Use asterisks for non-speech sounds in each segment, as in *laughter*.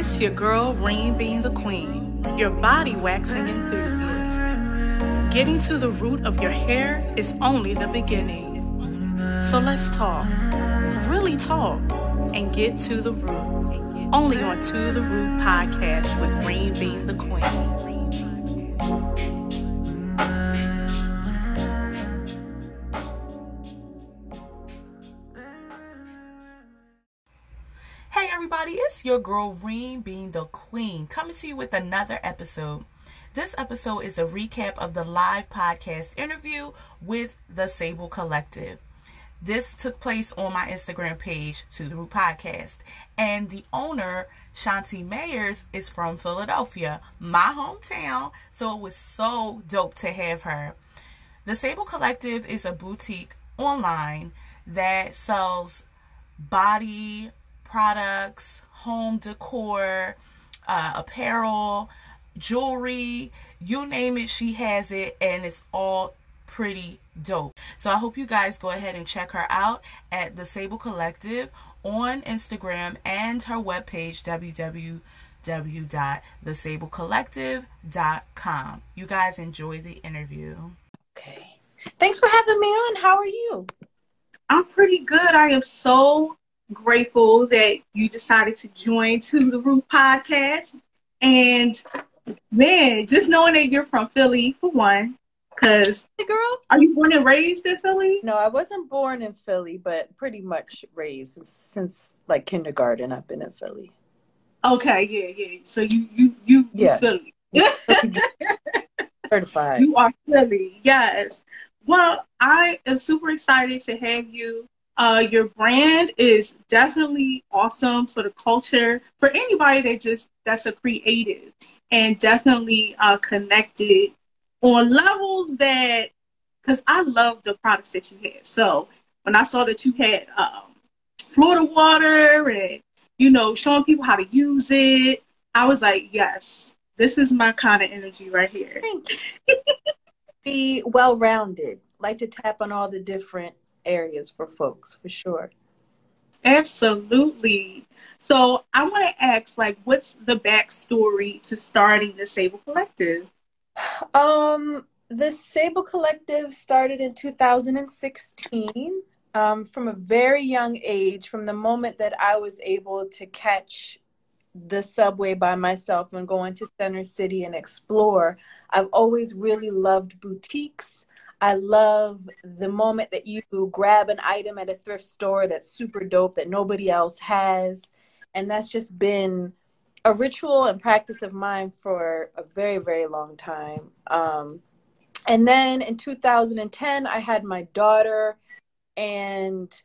It's your girl, Rain being the queen, your body waxing enthusiast. Getting to the root of your hair is only the beginning. So let's talk, really talk, and get to the root. Only on To the Root podcast with Rain being the queen. Your girl Reem being the queen coming to you with another episode. This episode is a recap of the live podcast interview with the Sable Collective. This took place on my Instagram page, To the Root Podcast, and the owner, Shanti Mayers, is from Philadelphia, my hometown, so it was so dope to have her. The Sable Collective is a boutique online that sells body products, home decor, uh, apparel, jewelry, you name it, she has it, and it's all pretty dope. So I hope you guys go ahead and check her out at the Sable Collective on Instagram and her webpage www.thesablecollective.com. You guys enjoy the interview. Okay. Thanks for having me on. How are you? I'm pretty good. I am so grateful that you decided to join to the Root podcast. And man, just knowing that you're from Philly for one, because Hey, girl. are you born and raised in Philly? No, I wasn't born in Philly, but pretty much raised since, since like kindergarten. I've been in Philly. Okay, yeah, yeah. So you you you Yeah. Philly. *laughs* Certified. You are Philly, yes. Well, I am super excited to have you. Uh, your brand is definitely awesome for the culture, for anybody that just that's a creative, and definitely uh, connected on levels that, because I love the products that you had. So when I saw that you had um, Florida water and you know showing people how to use it, I was like, yes, this is my kind of energy right here. *laughs* Be well rounded. Like to tap on all the different areas for folks, for sure. Absolutely. So I want to ask, like, what's the backstory to starting the Sable Collective? Um, the Sable Collective started in 2016. Um, from a very young age, from the moment that I was able to catch the subway by myself and go into Center City and explore, I've always really loved boutiques. I love the moment that you grab an item at a thrift store that's super dope that nobody else has. And that's just been a ritual and practice of mine for a very, very long time. Um, and then in 2010, I had my daughter, and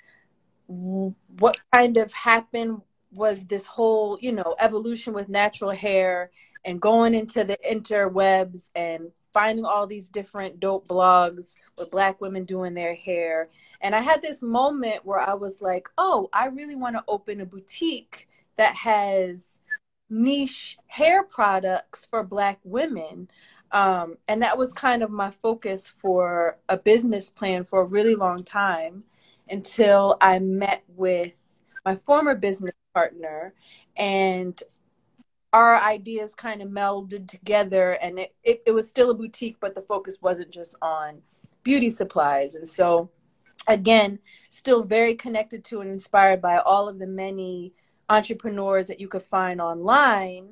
what kind of happened was this whole, you know, evolution with natural hair and going into the interwebs and finding all these different dope blogs with black women doing their hair. And I had this moment where I was like, oh, I really want to open a boutique that has niche hair products for black women. Um, and that was kind of my focus for a business plan for a really long time until I met with my former business partner and our ideas kind of melded together and it, it, it was still a boutique but the focus wasn't just on beauty supplies. And so again still very connected to and inspired by all of the many entrepreneurs that you could find online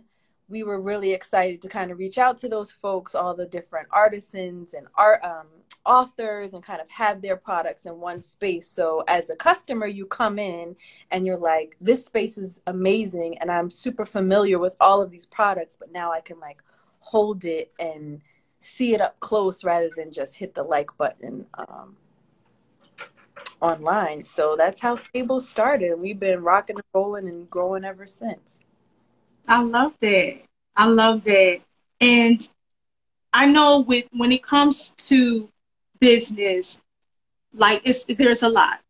we were really excited to kind of reach out to those folks all the different artisans and art um, authors and kind of have their products in one space so as a customer you come in and you're like this space is amazing and i'm super familiar with all of these products but now i can like hold it and see it up close rather than just hit the like button um, online so that's how Sable started we've been rocking and rolling and growing ever since I love that. I love that. And I know with when it comes to business, like it's there's a lot.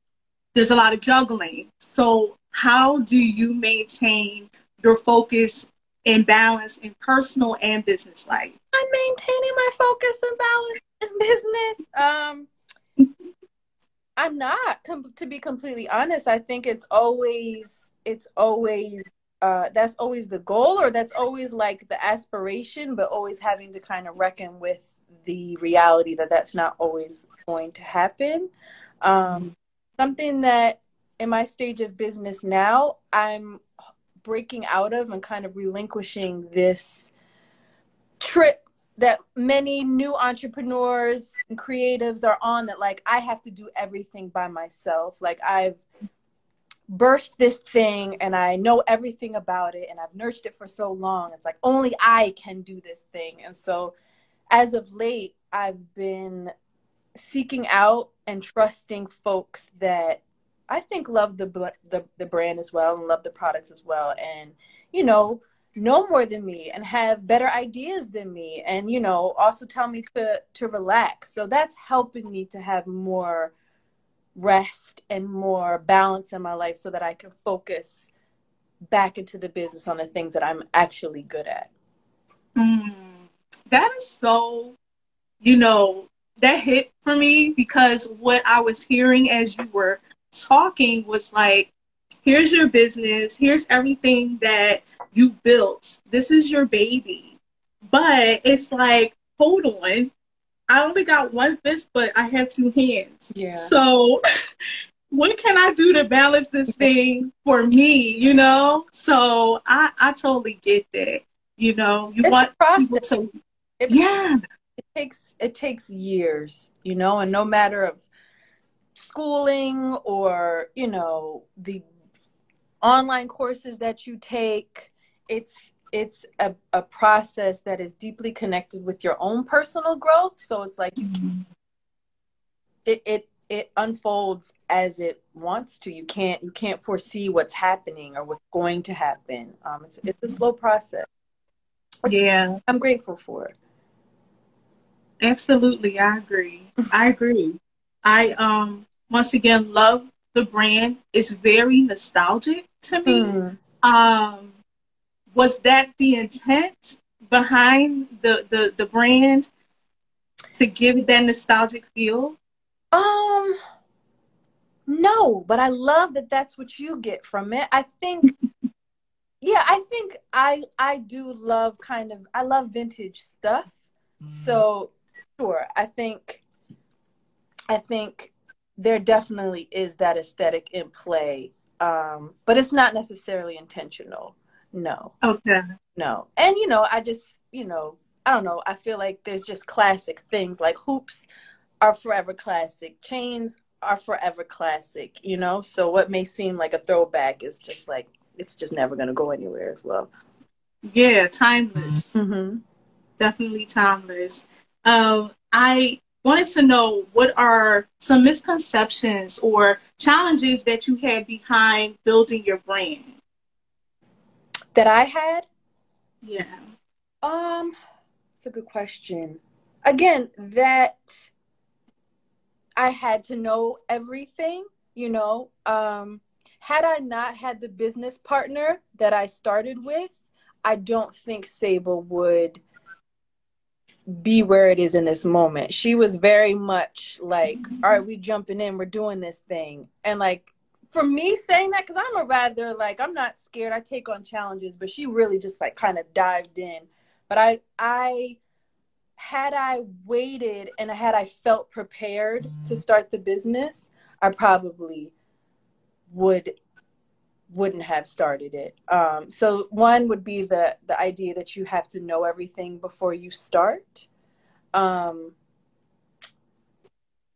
There's a lot of juggling. So how do you maintain your focus and balance in personal and business life? I'm maintaining my focus and balance in business. Um, I'm not, com- to be completely honest. I think it's always it's always uh, that's always the goal or that's always like the aspiration but always having to kind of reckon with the reality that that's not always going to happen um, something that in my stage of business now i'm breaking out of and kind of relinquishing this trip that many new entrepreneurs and creatives are on that like I have to do everything by myself. Like I've birthed this thing and I know everything about it and I've nursed it for so long. It's like only I can do this thing. And so as of late, I've been seeking out and trusting folks that I think love the the the brand as well and love the products as well. And you know know more than me and have better ideas than me and you know also tell me to to relax. So that's helping me to have more rest and more balance in my life so that i can focus back into the business on the things that i'm actually good at. Mm, that is so you know that hit for me because what i was hearing as you were talking was like here's your business, here's everything that you built. This is your baby. But it's like, hold on. I only got one fist, but I have two hands. Yeah. So *laughs* what can I do to balance this *laughs* thing for me, you know? So I, I totally get that. You know, you it's want people to it, Yeah. It takes it takes years, you know, and no matter of schooling or, you know, the online courses that you take it's it's a, a process that is deeply connected with your own personal growth. So it's like you mm-hmm. it, it it unfolds as it wants to. You can't you can't foresee what's happening or what's going to happen. Um it's, it's a slow process. Yeah. I'm grateful for it absolutely i agree i agree i um once again love the brand it's very nostalgic to me. Mm. Um, was that the intent behind the, the, the brand to give it that nostalgic feel? Um, no, but I love that that's what you get from it. I think, *laughs* yeah, I think I I do love kind of I love vintage stuff. Mm. So sure, I think I think there definitely is that aesthetic in play um, but it's not necessarily intentional. No. Okay. No. And you know, I just, you know, I don't know. I feel like there's just classic things like hoops are forever classic, chains are forever classic, you know? So what may seem like a throwback is just like it's just never going to go anywhere as well. Yeah, timeless. Mm-hmm. Definitely timeless. Um, I wanted to know what are some misconceptions or challenges that you had behind building your brand? That i had? Yeah. Um it's a good question. Again that i had to know everything you know? Um had i not had the business partner that i started with i don't think sable would be where it is in this moment. She was very much like, all right, we jumping in, we're doing this thing. And like for me saying that, because I'm a rather like I'm not scared. I take on challenges, but she really just like kind of dived in. But I I had I waited and had I felt prepared to start the business, I probably would wouldn't have started it. Um, so one would be the the idea that you have to know everything before you start. Um,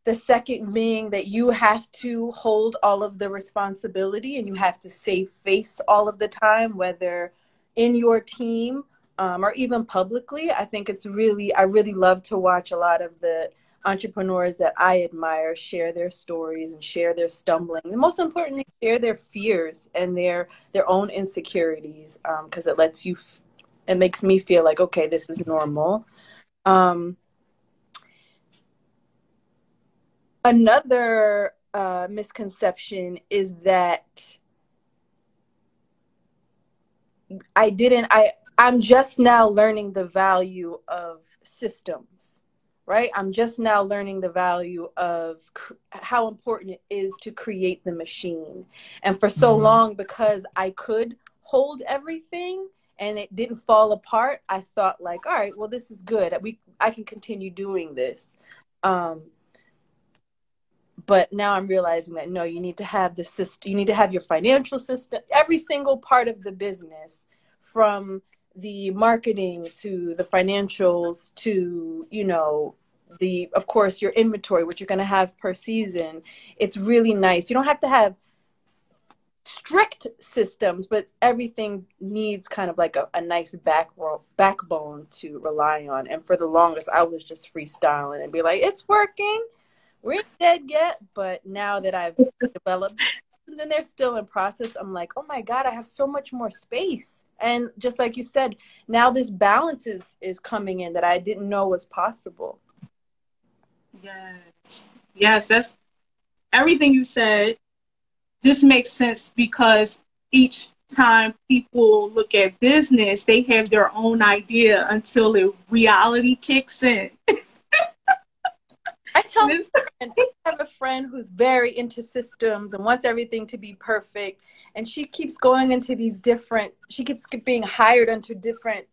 the second being that you have to hold all of the responsibility and you have to save face all of the time, whether in your team um, or even publicly. I think it's really I really love to watch a lot of the entrepreneurs that I admire share their stories and share their stumbling, and most importantly, share their fears and their their own insecurities, because um, it lets you, f- it makes me feel like okay, this is normal. Um, another uh, misconception is that I didn't. I I'm just now learning the value of systems right? I'm just now learning the value of cr- how important it is to create the machine. And for so mm-hmm. long, because I could hold everything and it didn't fall apart, I thought like, all right, well, this is good. We I can continue doing this. Um, but now I'm realizing that no, you need to have the system. You need to have your financial system, every single part of the business, from the marketing to the financials to you know the of course your inventory which you're going to have per season it's really nice you don't have to have strict systems, but everything needs kind of like a, a nice back backbone to rely on. And for the longest, I was just freestyling and be like, "It's working. We ain't dead yet." But now that I've *laughs* developed, and they're still in process, I'm like, "Oh my god, I have so much more space." And just like you said, now this balance is is coming in that I didn't know was possible. Yes, yes, that's everything you said just makes sense because each time people look at business, they have their own idea until the reality kicks in. *laughs* I tell my friend, I have a friend who's very into systems and wants everything to be perfect. And she keeps going into these different, she keeps being hired into different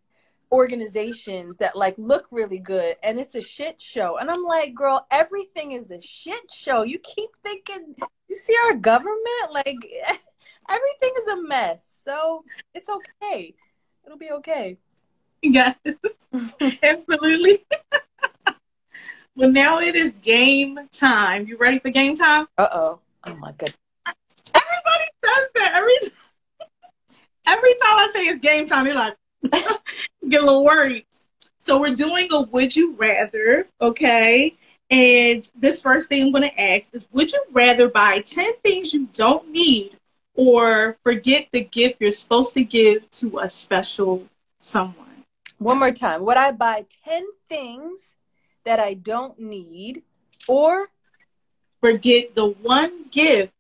organizations that like look really good and it's a shit show. And I'm like, girl, everything is a shit show. You keep thinking you see our government like *laughs* everything is a mess so it's okay it'll be okay yes *laughs* absolutely *laughs* well now it is game time. You ready for game time? Uh-oh. Oh my god everybody says that. Every *laughs* every time i say it's game time you're like *laughs* get a little worried. So we're doing a would you rather okay? And this first thing I'm going to ask is Would you rather buy 10 things you don't need or forget the gift you're supposed to give to a special someone? One more time. Would I buy 10 things that I don't need or forget the one gift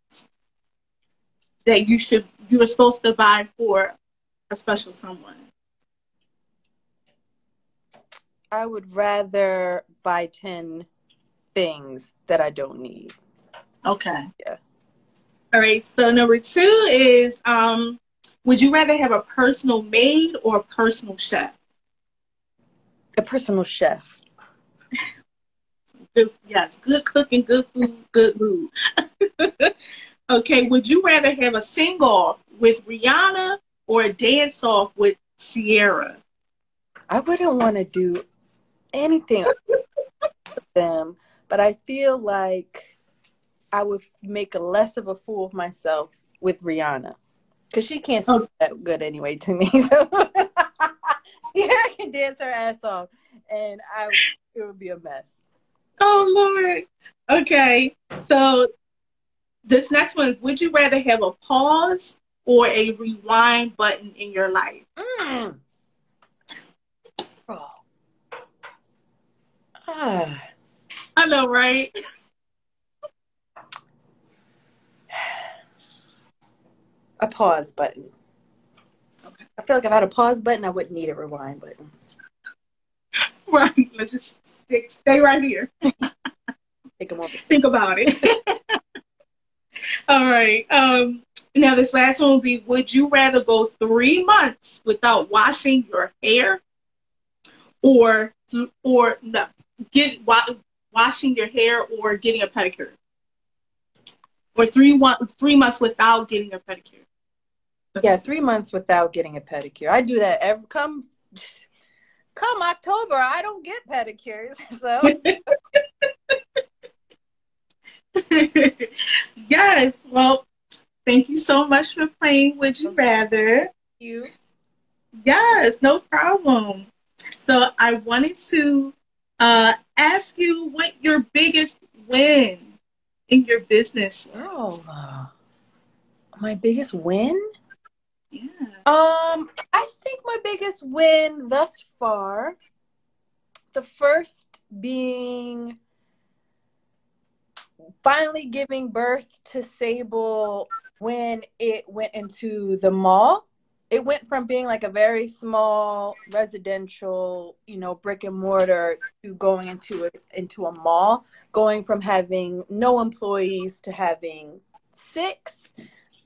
that you should you were supposed to buy for a special someone? I would rather buy 10 things that I don't need. Okay. Yeah. All right. So number two is um, would you rather have a personal maid or a personal chef? A personal chef. Good, yes, good cooking, good food, good mood. *laughs* okay, would you rather have a sing off with Rihanna or a dance off with Ciara? I wouldn't want to do anything *laughs* with them but I feel like I would make less of a fool of myself with Rihanna because she can't sing oh. that good anyway to me. *laughs* So Ciara can dance her ass off, and I it would be a mess. Oh Lord. Okay, so this next one: Would you rather have a pause or a rewind button in your life? Mm. Oh. Ah. I know, right? *sighs* a pause button. Okay. I feel like if I had a pause button, I wouldn't need a rewind button. *laughs* Right. Let's just stay, stay right here. Take a moment. Think about it. *laughs* All right. Um, now, this last one will be Would you rather go three months without washing your hair or, or no, get washing your hair or getting a pedicure, or three one three months without getting a pedicure. Yeah, three months without getting a pedicure. I do that every come come October. I don't get pedicures, *laughs* so. *laughs* yes. Well, thank you so much for playing Would You Rather. You. Yes, no problem. So I wanted to uh, ask you what your biggest win in your business was. Oh, my biggest win? Um, I think my biggest win thus far, the first being finally giving birth to Sable when it went into the mall. It went from being like a very small residential, you know, brick and mortar to going into a, into a mall, going from having no employees to having six,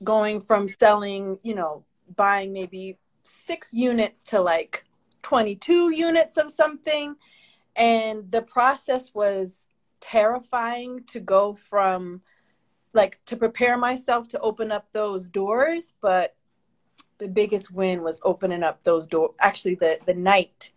going from selling, you know, buying maybe six units to like 22 units of something. And the process was terrifying to go from like to prepare myself to open up those doors. But the biggest win was opening up those doors. Actually, the, the night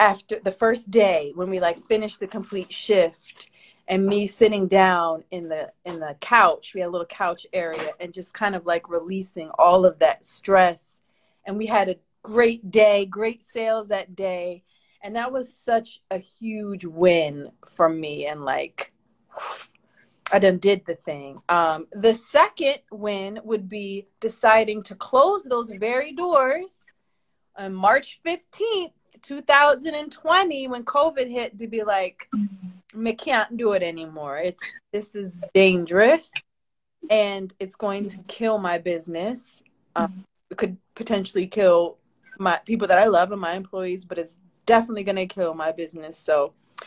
after the first day when we like finished the complete shift and me sitting down in the in the couch we had a little couch area and just kind of like releasing all of that stress. And we had a great day great sales that day. And that was such a huge win for me and like i done did the thing. Um, the second win would be deciding to close those very doors on march 15th 2020 when covid hit to be like we can't do it anymore. It's this is dangerous, and it's going to kill my business. Um, it could potentially kill my people that I love and my employees, but it's definitely going to kill my business. So, yes,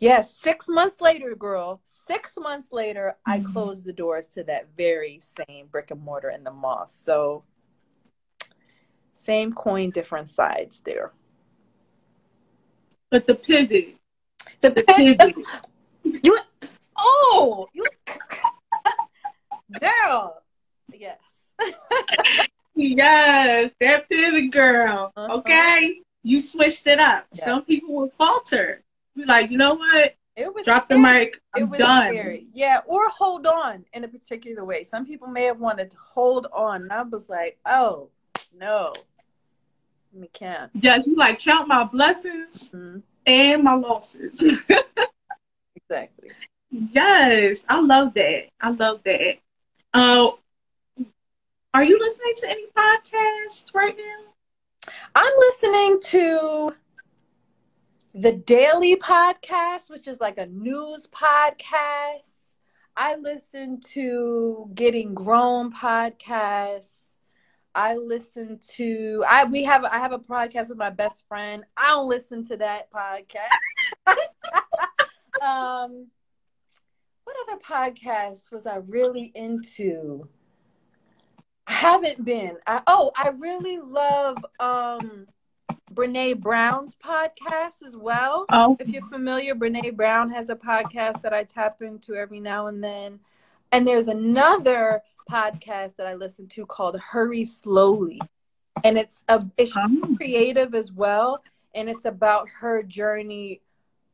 yeah, six months later, girl, six months later, I mm-hmm. closed the doors to that very same brick and mortar in the mall. So, same coin, different sides there. But the pivot the, the pivot. You oh you girl. Yes. yes, that pivot girl. Uh-huh. Okay. You switched it up. Yeah. Some people will falter. Be like, you know what? It was drop scary. the mic. I'm it was done. Scary. Yeah, or hold on in a particular way. Some people may have wanted to hold on. And I was like, oh no. We can't. Yeah, you like count my blessings. Mm-hmm and my losses. *laughs* exactly. Yes, I love that. I love that. Uh, are you listening to any podcasts right now? I'm listening to the Daily Podcast, which is like a news podcast. I listen to Getting Grown podcast. I listen to I we have I have a podcast with my best friend. I don't listen to that podcast. *laughs* um what other podcast was I really into? I haven't been. I, oh, I really love um Brene Brown's podcast as well. Oh. If you're familiar, Brene Brown has a podcast that I tap into every now and then. And there's another podcast that I listen to called Hurry Slowly. And it's a it's oh. creative as well. And it's about her journey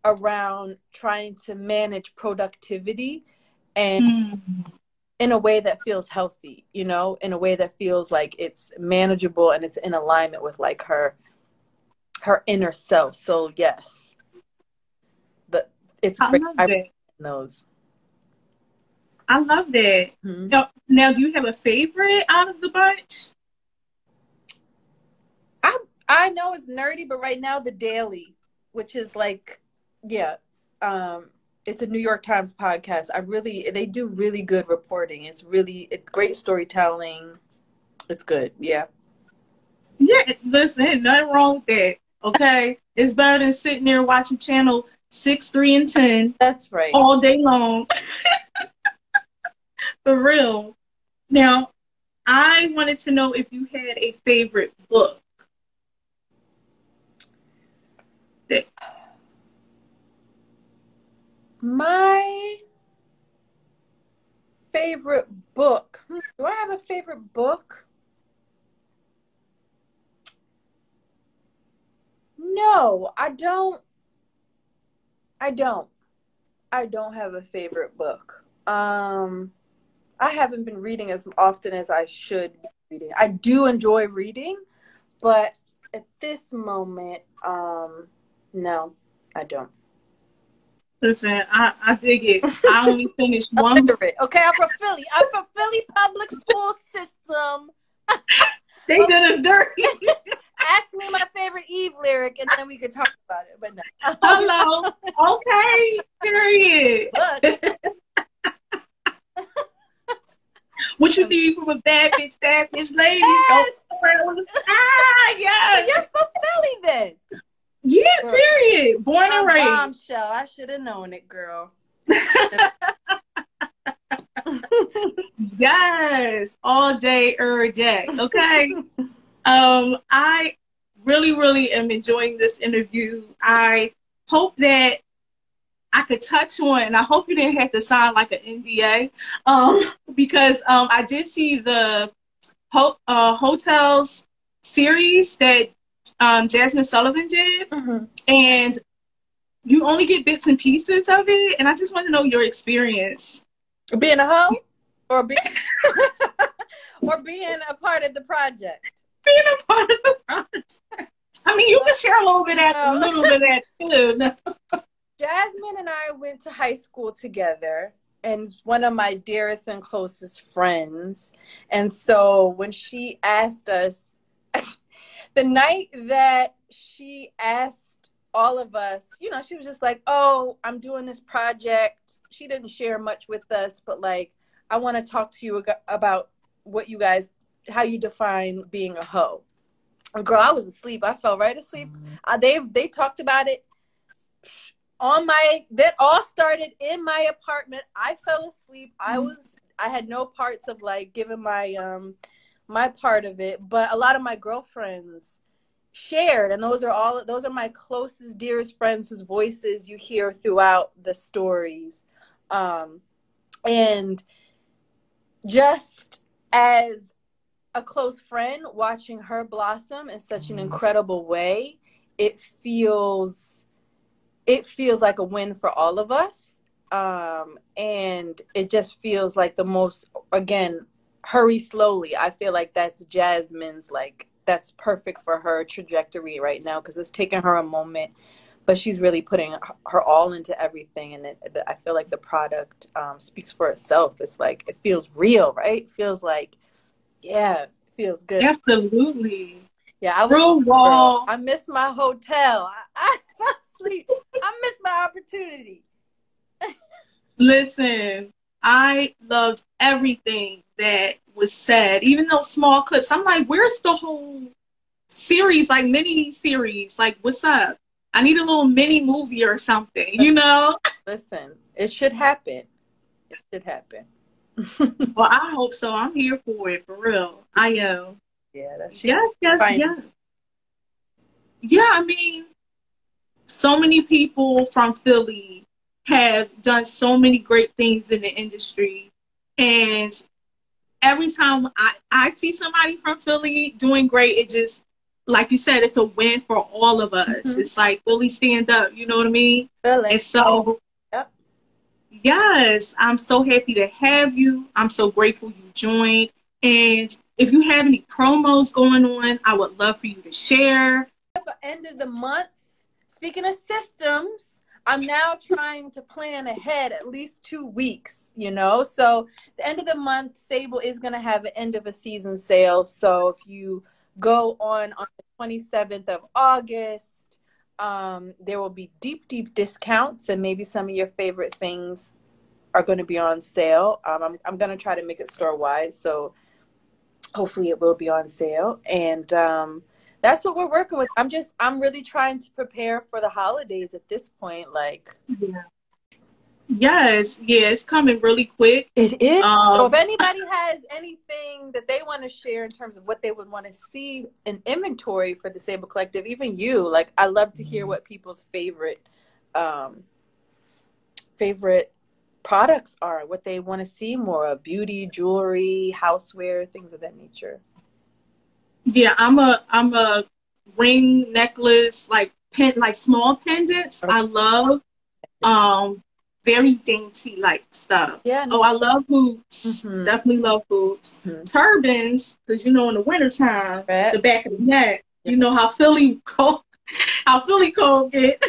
around trying to manage productivity and mm. in a way that feels healthy, you know, in a way that feels like it's manageable and it's in alignment with like her her inner self. So yes. But it's I great. I those. I love that. Mm-hmm. Now, now, do you have a favorite out of the bunch? I I know it's nerdy, but right now the Daily, which is like, yeah, um, it's a New York Times podcast. I really they do really good reporting. It's really it's great storytelling. It's good. Yeah. Yeah, listen, nothing wrong with that. Okay, it's better than sitting there watching channel six, three, and ten. That's right. All day long. *laughs* For real. Now, I wanted to know if you had a favorite book. My favorite book. Hmm, do I have a favorite book? No, I don't. I don't. I don't have a favorite book. Um I haven't been reading as often as I should be reading. I do enjoy reading, but at this moment, um, no, I don't. Listen, I, I dig it. I only finished *laughs* one. okay, I'm from Philly. I'm from Philly public school system. *laughs* they did us dirty. *laughs* Ask me my favorite Eve lyric, and then we could talk about it. But no. Hello. Okay. Period. Look, what you need from a bad bitch, bad bitch lady? Yes. Ah, yes. You're from Philly then. Yeah, girl. period. Born and raised. Bombshell. I should have known it, girl. Yes, all day, every day. Okay. um, I really, really am enjoying this interview. I hope that I could touch on, and I hope you didn't have to sign like an NDA, um, *laughs* because um, I did see the ho- uh, Heaux Tales series that um, Jazmine Sullivan did, Mm-hmm. and you only get bits and pieces of it, and I just want to know your experience. Being a hoe or being *laughs* or being a part of the project. Being a part of the project. I mean, you can share a little bit of that, a little bit of that too. *laughs* Jazmine and I went to high school together and one of my dearest and closest friends. And so when she asked us, *laughs* the night that she asked all of us, you know, she was just like, Oh, I'm doing this project. She didn't share much with us, but like, I want to talk to you about what you guys, how you define being a hoe. And girl, I was asleep. I fell right asleep. Uh, they they talked about it on my that all started in my apartment. I fell asleep. I was i had no parts of like giving my um my part of it but a lot of my girlfriends shared and those are all those are my closest dearest friends whose voices you hear throughout the stories. Um and just as a close friend watching her blossom in such an incredible way it feels it feels like a win for all of us. Um, and it just feels like the most, again, hurry slowly. I feel like that's Jazmine's, like, that's perfect for her trajectory right now because it's taken her a moment, but she's really putting her all into everything. And it, I feel like the product um, speaks for itself. It's like, it feels real, right? It feels like, yeah, it feels good. Absolutely. Yeah, I was, Real raw. I missed my hotel. *laughs* I, I I missed my opportunity. Listen, I loved everything that was said, even those small clips. I'm like, where's the whole series, like mini series? Like, what's up? I need a little mini movie or something, you know? Listen, it should happen. It should happen. *laughs* well, I hope so. I'm here for it, for real. I am. Yeah, that's Yes, yes, Fine. yes. Yeah, I mean, so many people from Philly have done so many great things in the industry. And every time I, I see somebody from Philly doing great, it just, like you said, it's a win for all of us. Mhm. It's like Philly stand up, you know what I mean? Feel And so, Yep. yes, I'm so happy to have you. I'm so grateful you joined. And if you have any promos going on, I would love for you to share. For end of the month, speaking of systems, I'm now trying to plan ahead at least two weeks, you know? So the end of the month, Sable is going to have an end of a season sale. So if you go on on the 27th of August, um, there will be deep, deep discounts and maybe some of your favorite things are going to be on sale. Um, I'm, I'm going to try to make it store wide. So hopefully it will be on sale. And, um, that's what we're working with. I'm just I'm really trying to prepare for the holidays at this point. Like Yeah. Yes, yeah, it's coming really quick. it is. Um, so if anybody has anything that they want to share in terms of what they would want to see in inventory for the Sable Collective, even you, like I love to hear what people's favorite um favorite products are, what they want to see more of, beauty, jewelry, houseware, things of that nature. Yeah, I'm a I'm a ring necklace like pen like small pendants. I love um very dainty like stuff. Yeah. Oh, I love hoops. Mhm. Definitely love hoops. Mhm. Turbans, because you know in the wintertime, Right. the back of the neck. You know how Philly cold, *laughs* how Philly cold get.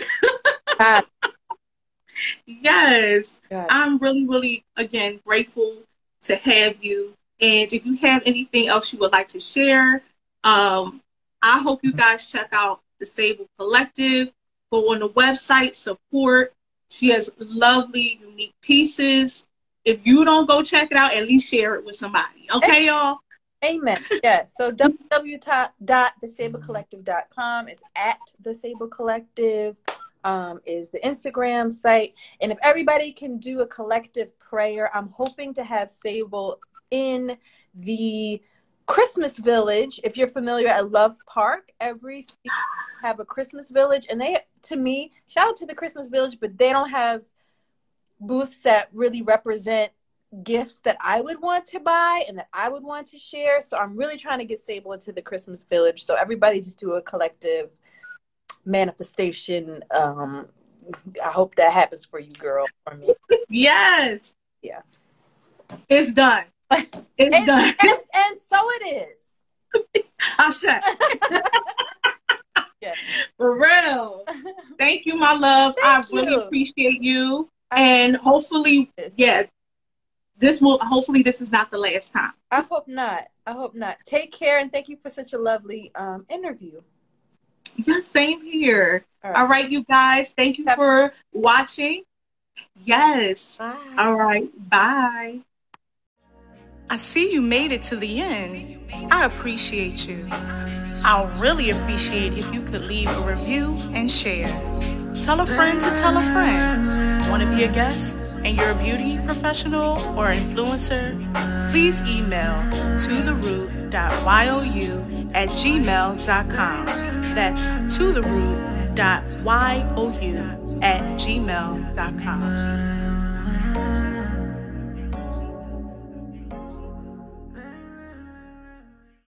God, *laughs* yes, God. I'm really, really again grateful to have you. And if you have anything else you would like to share, um, I hope you guys check out the Sable Collective. Go on the website, support. She has lovely, unique pieces. If you don't go check it out, at least share it with somebody. Okay, y'all? Amen. Yeah. So www.thesablecollective.com is at the Sable Collective. Um, is the Instagram site. And if everybody can do a collective prayer, I'm hoping to have Sable in the Christmas Village. If you're familiar at Love Park, every have a Christmas Village, and they, to me, shout out to the Christmas Village, but they don't have booths that really represent gifts that I would want to buy and that I would want to share. So I'm really trying to get Sable into the Christmas Village. So everybody just do a collective manifestation. Um, I hope that happens for you, girl. For me. *laughs* Yes. Yeah. It's done. It's and, done. And, and so it is. *laughs* I'll shut. Yeah. *laughs* For real. Thank you, my love. Thank I really appreciate you. And hopefully, Yes. this will hopefully this is not the last time. I hope not. I hope not. Take care and thank you for such a lovely um, interview. Yeah, same here. All right. All right, you guys. Thank you for watching. Yes. Bye. All right. Bye. I see you made it to the end. I appreciate you. I'll really appreciate if you could leave a review and share. Tell a friend to tell a friend. Want to be a guest and you're a beauty professional or influencer? Please email to the at gmail.com. That's to the at gmail.com.